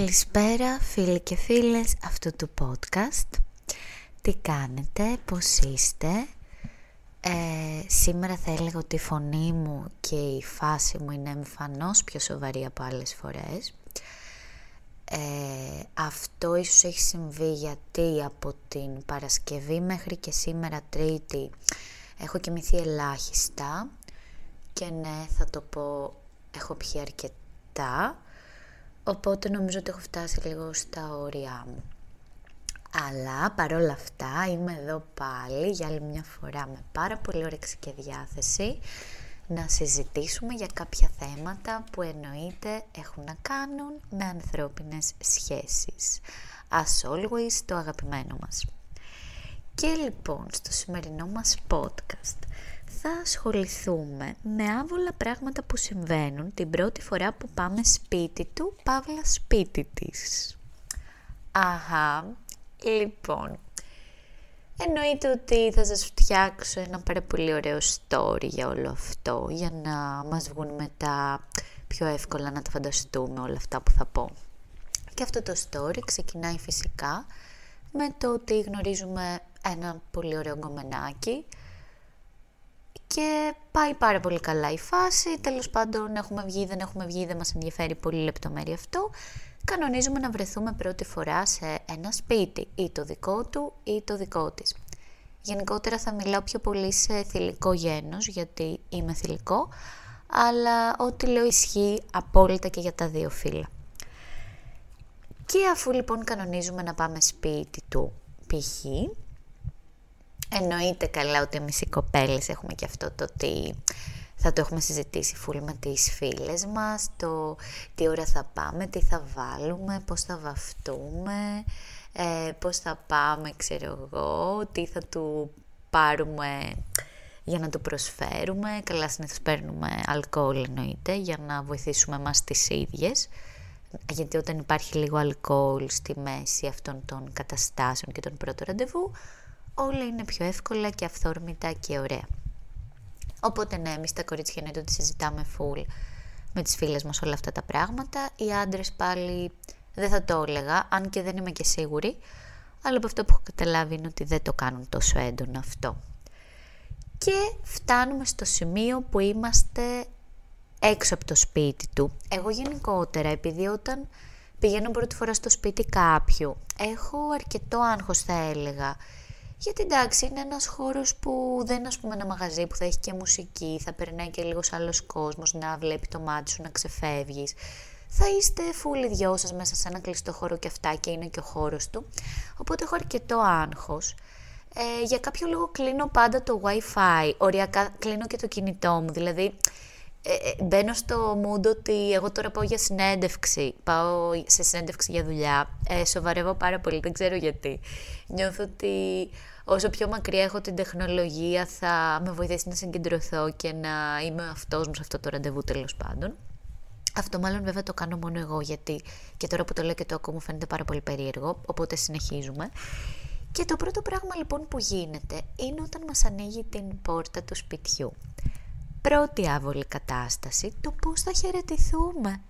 Καλησπέρα φίλοι και φίλες αυτού του podcast. Τι κάνετε, πώς είστε; Ε, σήμερα θα έλεγα ότι η φωνή μου και η φάση μου είναι εμφανώς πιο σοβαρή από άλλες φορές. Ε, αυτό ίσως έχει συμβεί γιατί από την Παρασκευή μέχρι και σήμερα Τρίτη έχω κοιμηθεί ελάχιστα και ναι θα το πω έχω πιει αρκετά Οπότε νομίζω ότι έχω φτάσει λίγο στα όρια μου. Αλλά παρόλα αυτά είμαι εδώ πάλι για άλλη μια φορά με πάρα πολύ όρεξη και διάθεση να συζητήσουμε για κάποια θέματα που εννοείται έχουν να κάνουν με ανθρώπινες σχέσεις. As always, το αγαπημένο μας. Και λοιπόν, στο σημερινό μας podcast θα ασχοληθούμε με άβολα πράγματα που συμβαίνουν την πρώτη φορά που πάμε σπίτι του, παύλα σπίτι της. Αχα, λοιπόν, εννοείται ότι θα σας φτιάξω ένα πάρα πολύ ωραίο story για όλο αυτό, για να μας βγουν μετά πιο εύκολα να τα φανταστούμε όλα αυτά που θα πω. Και αυτό το story ξεκινάει φυσικά με το ότι γνωρίζουμε ένα πολύ ωραίο γκομενάκι, και πάει πάρα πολύ καλά η φάση. Τέλος πάντων έχουμε βγει, δεν έχουμε βγει, δεν μας ενδιαφέρει πολύ λεπτομέρεια αυτό. Κανονίζουμε να βρεθούμε πρώτη φορά σε ένα σπίτι, ή το δικό του ή το δικό της. Γενικότερα θα μιλάω πιο πολύ σε θηλυκό γένος, γιατί είμαι θηλυκό, αλλά ό,τι λέω ισχύει απόλυτα και για τα δύο φύλλα. Και αφού λοιπόν κανονίζουμε να πάμε σπίτι του π.χ., Εννοείται καλά ότι εμείς οι κοπέλες έχουμε και αυτό το ότι θα το έχουμε συζητήσει φουλ με τις φίλες μας, το τι ώρα θα πάμε, τι θα βάλουμε, πώς θα βαφτούμε, ε, πώς θα πάμε, ξέρω εγώ, τι θα του πάρουμε για να του προσφέρουμε. Καλά συνήθως παίρνουμε αλκοόλ εννοείται για να βοηθήσουμε μας τις ίδιες. Γιατί όταν υπάρχει λίγο αλκοόλ στη μέση αυτών των καταστάσεων και των πρώτων ραντεβού, όλα είναι πιο εύκολα και αυθόρμητα και ωραία. Οπότε ναι, εμείς τα κορίτσια εννοείται ότι συζητάμε full με τις φίλες μας όλα αυτά τα πράγματα. Οι άντρες πάλι δεν θα το έλεγα, αν και δεν είμαι και σίγουρη, αλλά από αυτό που έχω καταλάβει είναι ότι δεν το κάνουν τόσο έντονο αυτό. Και φτάνουμε στο σημείο που είμαστε έξω από το σπίτι του. Εγώ γενικότερα, επειδή όταν πηγαίνω πρώτη φορά στο σπίτι κάποιου, έχω αρκετό άγχος θα έλεγα γιατί εντάξει, είναι ένας χώρος που δεν είναι ας πούμε ένα μαγαζί που θα έχει και μουσική, θα περνάει και λίγος άλλος κόσμος να βλέπει το μάτι σου να ξεφεύγεις. Θα είστε φούλοι δυο σας μέσα σε ένα κλειστό χώρο και αυτά και είναι και ο χώρος του. Οπότε έχω αρκετό άγχος. Ε, για κάποιο λόγο κλείνω πάντα το Wi-Fi, οριακά κλείνω και το κινητό μου, δηλαδή ε, ε, μπαίνω στο mood ότι εγώ τώρα πάω για συνέντευξη, πάω σε συνέντευξη για δουλειά, ε, σοβαρεύω πάρα πολύ, δεν ξέρω γιατί. Νιώθω ότι όσο πιο μακριά έχω την τεχνολογία θα με βοηθήσει να συγκεντρωθώ και να είμαι αυτός μου σε αυτό το ραντεβού τέλος πάντων. Αυτό μάλλον βέβαια το κάνω μόνο εγώ γιατί και τώρα που το λέω και το ακούω μου φαίνεται πάρα πολύ περίεργο, οπότε συνεχίζουμε. Και το πρώτο πράγμα λοιπόν που γίνεται είναι όταν μας ανοίγει την πόρτα του σπιτιού. Πρώτη άβολη κατάσταση, το πώς θα χαιρετηθούμε.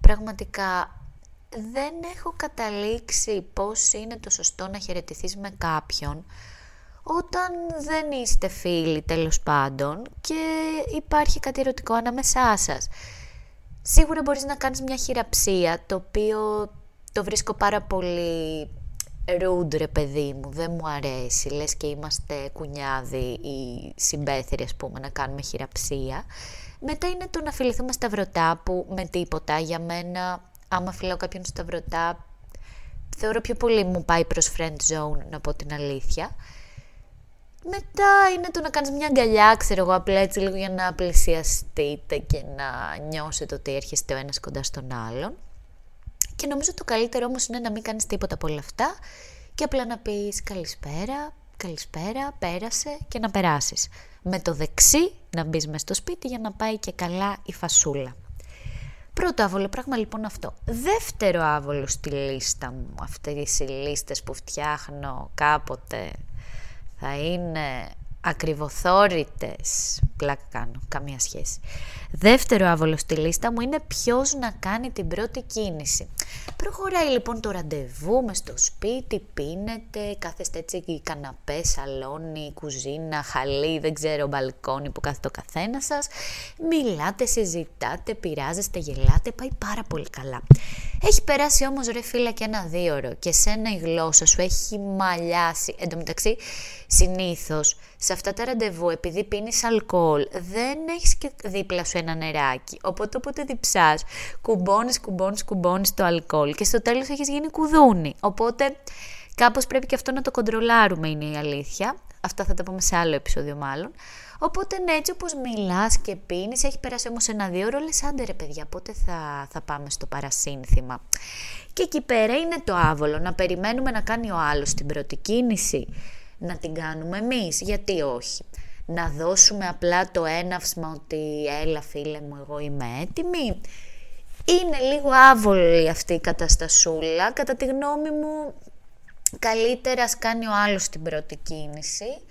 Πραγματικά δεν έχω καταλήξει πώς είναι το σωστό να χαιρετηθείς με κάποιον όταν δεν είστε φίλοι τέλος πάντων και υπάρχει κάτι ερωτικό ανάμεσά σας. Σίγουρα μπορείς να κάνεις μια χειραψία, το οποίο το βρίσκω πάρα πολύ rude ρε παιδί μου, δεν μου αρέσει, λες και είμαστε κουνιάδι ή συμπέθεροι ας πούμε να κάνουμε χειραψία. Μετά είναι το να φιληθούμε στα βρωτά που με τίποτα για μένα άμα φιλάω κάποιον στα βρωτά, θεωρώ πιο πολύ μου πάει προς friend zone, να πω την αλήθεια. Μετά είναι το να κάνεις μια αγκαλιά, ξέρω εγώ, απλά έτσι λίγο για να πλησιαστείτε και να νιώσετε ότι έρχεστε ο ένας κοντά στον άλλον. Και νομίζω το καλύτερο όμως είναι να μην κάνεις τίποτα από όλα αυτά και απλά να πεις καλησπέρα, καλησπέρα, πέρασε και να περάσεις. Με το δεξί να μπεις μες στο σπίτι για να πάει και καλά η φασούλα. Πρώτο άβολο πράγμα λοιπόν αυτό. Δεύτερο άβολο στη λίστα μου, αυτές οι λίστες που φτιάχνω κάποτε θα είναι ακριβοθόρητες, πλάκα κάνω, καμία σχέση. Δεύτερο άβολο στη λίστα μου είναι ποιος να κάνει την πρώτη κίνηση. Προχωράει λοιπόν το ραντεβού με στο σπίτι, πίνετε, κάθεστε έτσι καναπέ, σαλόνι, κουζίνα, χαλί, δεν ξέρω, μπαλκόνι που κάθεται ο καθένας σας. Μιλάτε, συζητάτε, πειράζεστε, γελάτε, πάει πάρα πολύ καλά. Έχει περάσει όμως ρε φίλα και ένα δίωρο και σένα η γλώσσα σου έχει μαλλιάσει. Εν τω μεταξύ, συνήθως σε αυτά τα ραντεβού, επειδή πίνεις αλκοόλ, δεν έχεις και δίπλα σου ένα νεράκι. Οπότε όποτε διψάς, κουμπώνεις, κουμπώνεις, κουμπώνεις το αλκοόλ και στο τέλος έχεις γίνει κουδούνι. Οπότε κάπως πρέπει και αυτό να το κοντρολάρουμε, είναι η αλήθεια. Αυτά θα τα πούμε σε άλλο επεισόδιο μάλλον. Οπότε ναι, έτσι όπως μιλάς και πίνεις, έχει περάσει όμως ένα-δύο ώρο, λες άντε ρε παιδιά, πότε θα, θα πάμε στο παρασύνθημα. Και εκεί πέρα είναι το άβολο, να περιμένουμε να κάνει ο άλλος την πρώτη κίνηση, να την κάνουμε εμείς, γιατί όχι. Να δώσουμε απλά το έναυσμα ότι έλα φίλε μου, εγώ είμαι έτοιμη. Είναι λίγο άβολη αυτή η καταστασούλα, κατά τη γνώμη μου καλύτερα ας κάνει ο άλλος την πρώτη κίνηση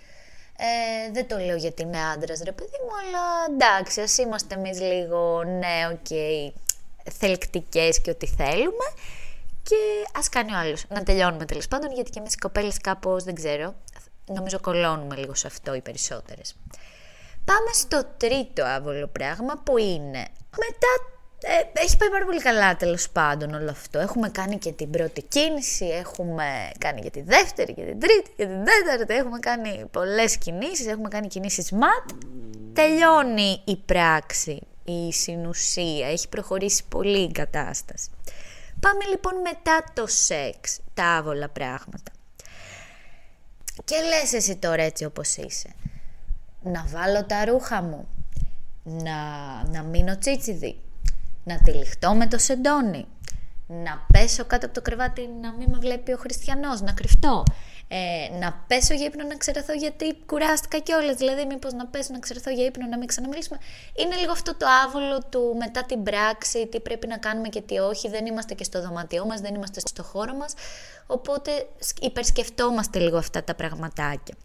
ε, δεν το λέω γιατί είναι άντρας, ρε παιδί μου, αλλά εντάξει, ας είμαστε εμείς λίγο ναι, OK, okay, θελκτικές και ό,τι θέλουμε. Και ας κάνει ο άλλος. Να τελειώνουμε τέλος πάντων, γιατί και εμείς οι κοπέλες κάπως δεν ξέρω. Νομίζω κολώνουμε λίγο σε αυτό οι περισσότερες. Πάμε στο τρίτο άβολο πράγμα που είναι μετά ε, έχει πάει πάρα πολύ καλά τέλος πάντων όλο αυτό. Έχουμε κάνει και την πρώτη κίνηση, έχουμε κάνει και τη δεύτερη και την τρίτη και την τέταρτη, έχουμε κάνει πολλές κινήσεις, έχουμε κάνει κινήσεις ματ. Τελειώνει η πράξη, η συνουσία, έχει προχωρήσει πολύ η κατάσταση. Πάμε λοιπόν μετά το σεξ, τα άβολα πράγματα. Και λες εσύ τώρα έτσι όπως είσαι, να βάλω τα ρούχα μου, να, να μείνω τσίτσιδι, να τυλιχτώ με το σεντόνι, να πέσω κάτω από το κρεβάτι να μην με βλέπει ο χριστιανός, να κρυφτώ, ε, να πέσω για ύπνο να ξεραθώ γιατί κουράστηκα κιόλας. Δηλαδή, μήπως να πέσω να ξεραθώ για ύπνο να μην ξαναμιλήσουμε. Είναι λίγο αυτό το άβολο του μετά την πράξη, τι πρέπει να κάνουμε και τι όχι. Δεν είμαστε και στο δωμάτιό μας, δεν είμαστε στο χώρο μας. Οπότε υπερσκεφτόμαστε λίγο αυτά τα πραγματάκια.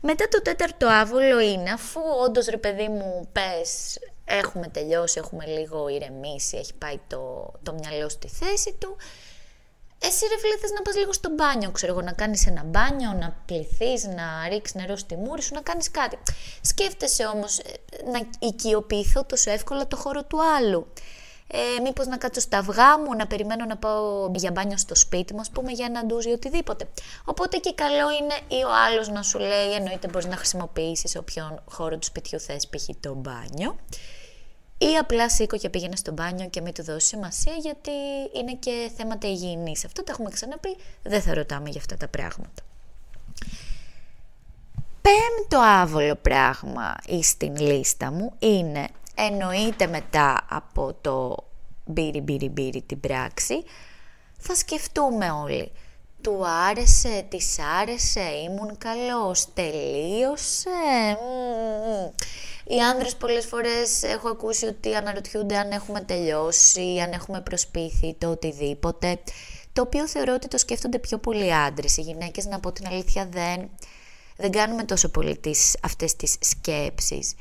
Μετά το τέταρτο άβολο είναι, αφού όντως ρε παιδί μου πες έχουμε τελειώσει, έχουμε λίγο ηρεμήσει, έχει πάει το, το μυαλό στη θέση του, εσύ ρε φίλε θες να πας λίγο στο μπάνιο, ξέρω εγώ, να κάνεις ένα μπάνιο, να πληθείς, να ρίξεις νερό στη μούρη σου, να κάνεις κάτι. Σκέφτεσαι όμως ε, να οικειοποιηθώ τόσο εύκολα το χώρο του άλλου ε, μήπως να κάτσω στα αυγά μου, να περιμένω να πάω για μπάνιο στο σπίτι μου, ας πούμε, για ένα ντουζ ή οτιδήποτε. Οπότε και καλό είναι ή ο άλλος να σου λέει, εννοείται μπορείς να χρησιμοποιήσεις όποιον χώρο του σπιτιού θες, π.χ. το μπάνιο. Ή απλά σήκω και πήγαινε στο μπάνιο και μην του δώσεις σημασία, γιατί είναι και θέματα υγιεινής. Αυτό το έχουμε ξαναπεί, δεν θα ρωτάμε για αυτά τα πράγματα. Πέμπτο άβολο πράγμα στην λίστα μου είναι εννοείται μετά από το μπύρι μπύρι μπύρι την πράξη, θα σκεφτούμε όλοι. Του άρεσε, της άρεσε, ήμουν καλός, τελείωσε. Οι άνδρες πολλές φορές έχω ακούσει ότι αναρωτιούνται αν έχουμε τελειώσει, αν έχουμε προσπίθει το οτιδήποτε. Το οποίο θεωρώ ότι το σκέφτονται πιο πολλοί άντρες. Οι γυναίκες, να πω την αλήθεια, δεν, δεν κάνουμε τόσο πολύ τις, αυτές τις σκέψεις.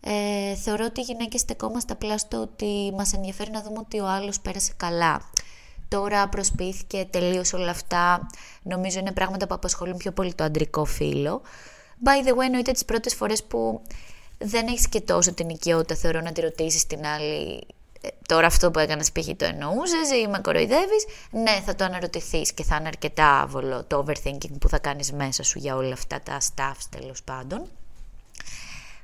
Ε, θεωρώ ότι οι γυναίκες στεκόμαστε απλά στο ότι μας ενδιαφέρει να δούμε ότι ο άλλος πέρασε καλά. Τώρα προσποιήθηκε τελείως όλα αυτά. Νομίζω είναι πράγματα που απασχολούν πιο πολύ το αντρικό φύλλο. By the way, εννοείται τις πρώτες φορές που δεν έχεις και τόσο την οικειότητα, θεωρώ, να τη ρωτήσεις την άλλη «Ε, τώρα αυτό που έκανες π.χ. το εννοούσες ή με κοροϊδεύεις, ναι, θα το αναρωτηθείς και θα είναι αρκετά άβολο το overthinking που θα κάνεις μέσα σου για όλα αυτά τα stuffs τέλος πάντων.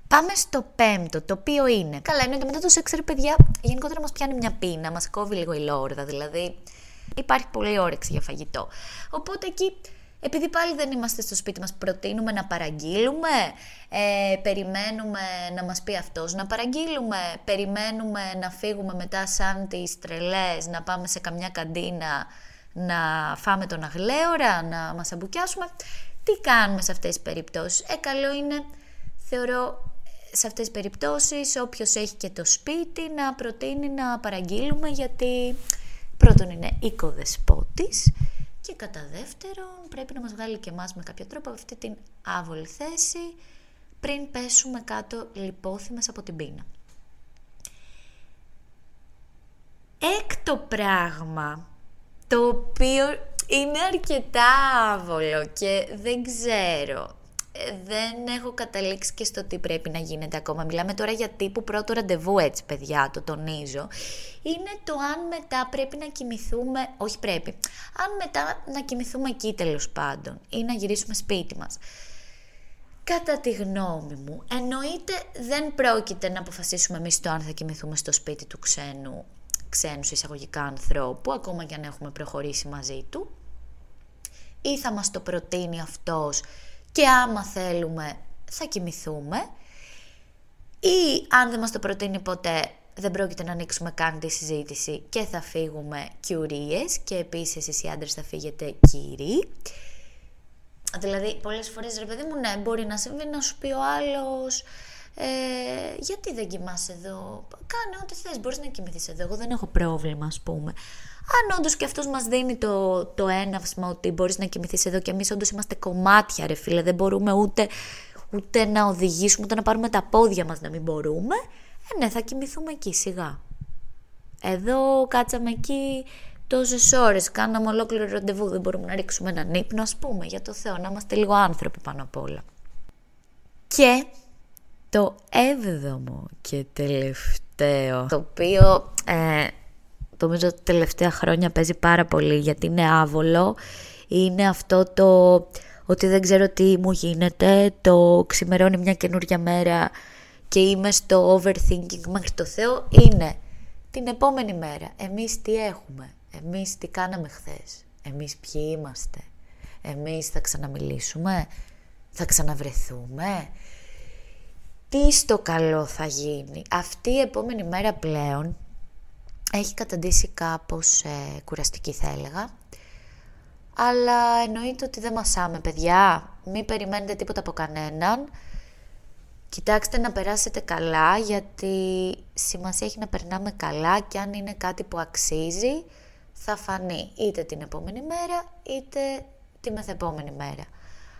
Πάμε στο πέμπτο, το οποίο είναι. Καλά, είναι και μετά το σεξ, ρε παιδιά, γενικότερα μας πιάνει μια πείνα, μας κόβει λίγο η λόρδα, δηλαδή υπάρχει πολύ όρεξη για φαγητό. Οπότε εκεί, επειδή πάλι δεν είμαστε στο σπίτι μας, προτείνουμε να παραγγείλουμε, ε, περιμένουμε να μας πει αυτός να παραγγείλουμε, περιμένουμε να φύγουμε μετά σαν τις τρελές, να πάμε σε καμιά καντίνα να φάμε τον αγλέωρα, να μας αμπουκιάσουμε. Τι κάνουμε σε αυτές τις περιπτώσεις; Ε, καλό είναι, θεωρώ, σε αυτές τις περιπτώσεις όποιος έχει και το σπίτι να προτείνει να παραγγείλουμε γιατί πρώτον είναι οικοδεσπότης και κατά δεύτερον πρέπει να μας βγάλει και εμάς με κάποιο τρόπο αυτή την άβολη θέση πριν πέσουμε κάτω λιπόθυμες από την πείνα. Έκτο πράγμα, το οποίο είναι αρκετά άβολο και δεν ξέρω δεν έχω καταλήξει και στο τι πρέπει να γίνεται ακόμα. Μιλάμε τώρα για τύπου πρώτο ραντεβού έτσι παιδιά, το τονίζω. Είναι το αν μετά πρέπει να κοιμηθούμε, όχι πρέπει, αν μετά να κοιμηθούμε εκεί τέλος πάντων ή να γυρίσουμε σπίτι μας. Κατά τη γνώμη μου, εννοείται δεν πρόκειται να αποφασίσουμε εμείς το αν θα κοιμηθούμε στο σπίτι του ξένου, ξένους εισαγωγικά ανθρώπου, ακόμα και αν έχουμε προχωρήσει μαζί του, ή θα μας το προτείνει αυτός και άμα θέλουμε θα κοιμηθούμε ή αν δεν μας το προτείνει ποτέ δεν πρόκειται να ανοίξουμε καν τη συζήτηση και θα φύγουμε κιουρίες και επίσης εσείς οι άντρες θα φύγετε κύριοι. Δηλαδή πολλές φορές ρε παιδί μου ναι μπορεί να συμβεί να σου πει ο άλλος ε, γιατί δεν κοιμάσαι εδώ, κάνε ό,τι θες, μπορείς να κοιμηθείς εδώ, εγώ δεν έχω πρόβλημα ας πούμε αν όντως και αυτός μας δίνει το, το έναυσμα ότι μπορείς να κοιμηθείς εδώ και εμείς όντως είμαστε κομμάτια, ρε φίλε, δεν μπορούμε ούτε, ούτε να οδηγήσουμε, ούτε να πάρουμε τα πόδια μας να μην μπορούμε, ε, ναι, θα κοιμηθούμε εκεί σιγά. Εδώ κάτσαμε εκεί τόσες ώρες, κάναμε ολόκληρο ραντεβού, δεν μπορούμε να ρίξουμε έναν ύπνο, ας πούμε, για το Θεό, να είμαστε λίγο άνθρωποι πάνω απ' όλα. Και το έβδομο και τελευταίο, το οποίο ε, νομίζω ότι τελευταία χρόνια παίζει πάρα πολύ γιατί είναι άβολο. Είναι αυτό το ότι δεν ξέρω τι μου γίνεται, το ξημερώνει μια καινούργια μέρα και είμαι στο overthinking μέχρι το Θεό. Είναι την επόμενη μέρα. Εμείς τι έχουμε, εμείς τι κάναμε χθες, εμείς ποιοι είμαστε, εμείς θα ξαναμιλήσουμε, θα ξαναβρεθούμε; Τι στο καλό θα γίνει. Αυτή η επόμενη μέρα πλέον έχει καταντήσει κάπως ε, κουραστική θα έλεγα. Αλλά εννοείται ότι δεν μασάμε παιδιά, μην περιμένετε τίποτα από κανέναν. Κοιτάξτε να περάσετε καλά γιατί σημασία έχει να περνάμε καλά και αν είναι κάτι που αξίζει θα φανεί είτε την επόμενη μέρα είτε τη μεθεπόμενη μέρα.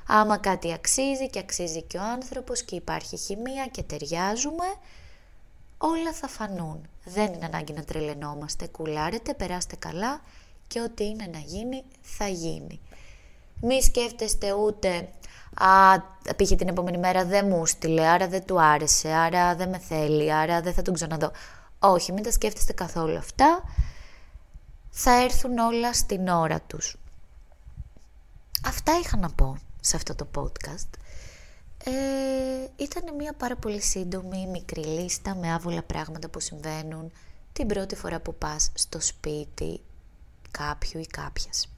Άμα κάτι αξίζει και αξίζει και ο άνθρωπος και υπάρχει χημεία και ταιριάζουμε, όλα θα φανούν. Δεν είναι ανάγκη να τρελαινόμαστε. Κουλάρετε, περάστε καλά και ό,τι είναι να γίνει, θα γίνει. Μη σκέφτεστε ούτε «Α, πήγε την επόμενη μέρα, δεν μου στείλε, άρα δεν του άρεσε, άρα δεν με θέλει, άρα δεν θα τον ξαναδώ». Όχι, μην τα σκέφτεστε καθόλου αυτά. Θα έρθουν όλα στην ώρα τους. Αυτά είχα να πω σε αυτό το podcast. Ε, ήταν μια πάρα πολύ σύντομη, μικρή λίστα με άβολα πράγματα που συμβαίνουν την πρώτη φορά που πας στο σπίτι κάποιου ή κάποιας.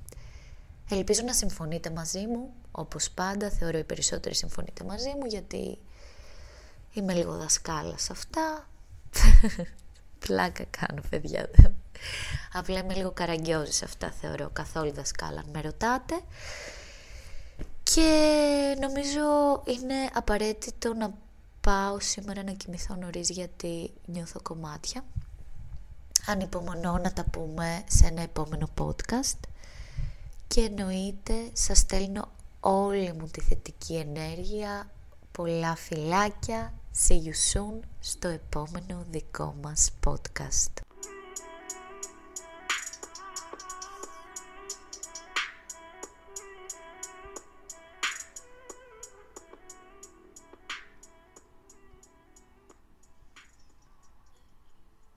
Ελπίζω να συμφωνείτε μαζί μου, όπως πάντα θεωρώ οι περισσότεροι συμφωνείτε μαζί μου γιατί είμαι λίγο δασκάλα σε αυτά. Πλάκα κάνω παιδιά. Απλά είμαι λίγο καραγκιόζη σε αυτά θεωρώ καθόλου δασκάλα αν με ρωτάτε. Και νομίζω είναι απαραίτητο να πάω σήμερα να κοιμηθώ νωρίς γιατί νιώθω κομμάτια. Ανυπομονώ να τα πούμε σε ένα επόμενο podcast και εννοείται σας στέλνω όλη μου τη θετική ενέργεια, πολλά φιλάκια, see you soon στο επόμενο δικό μας podcast.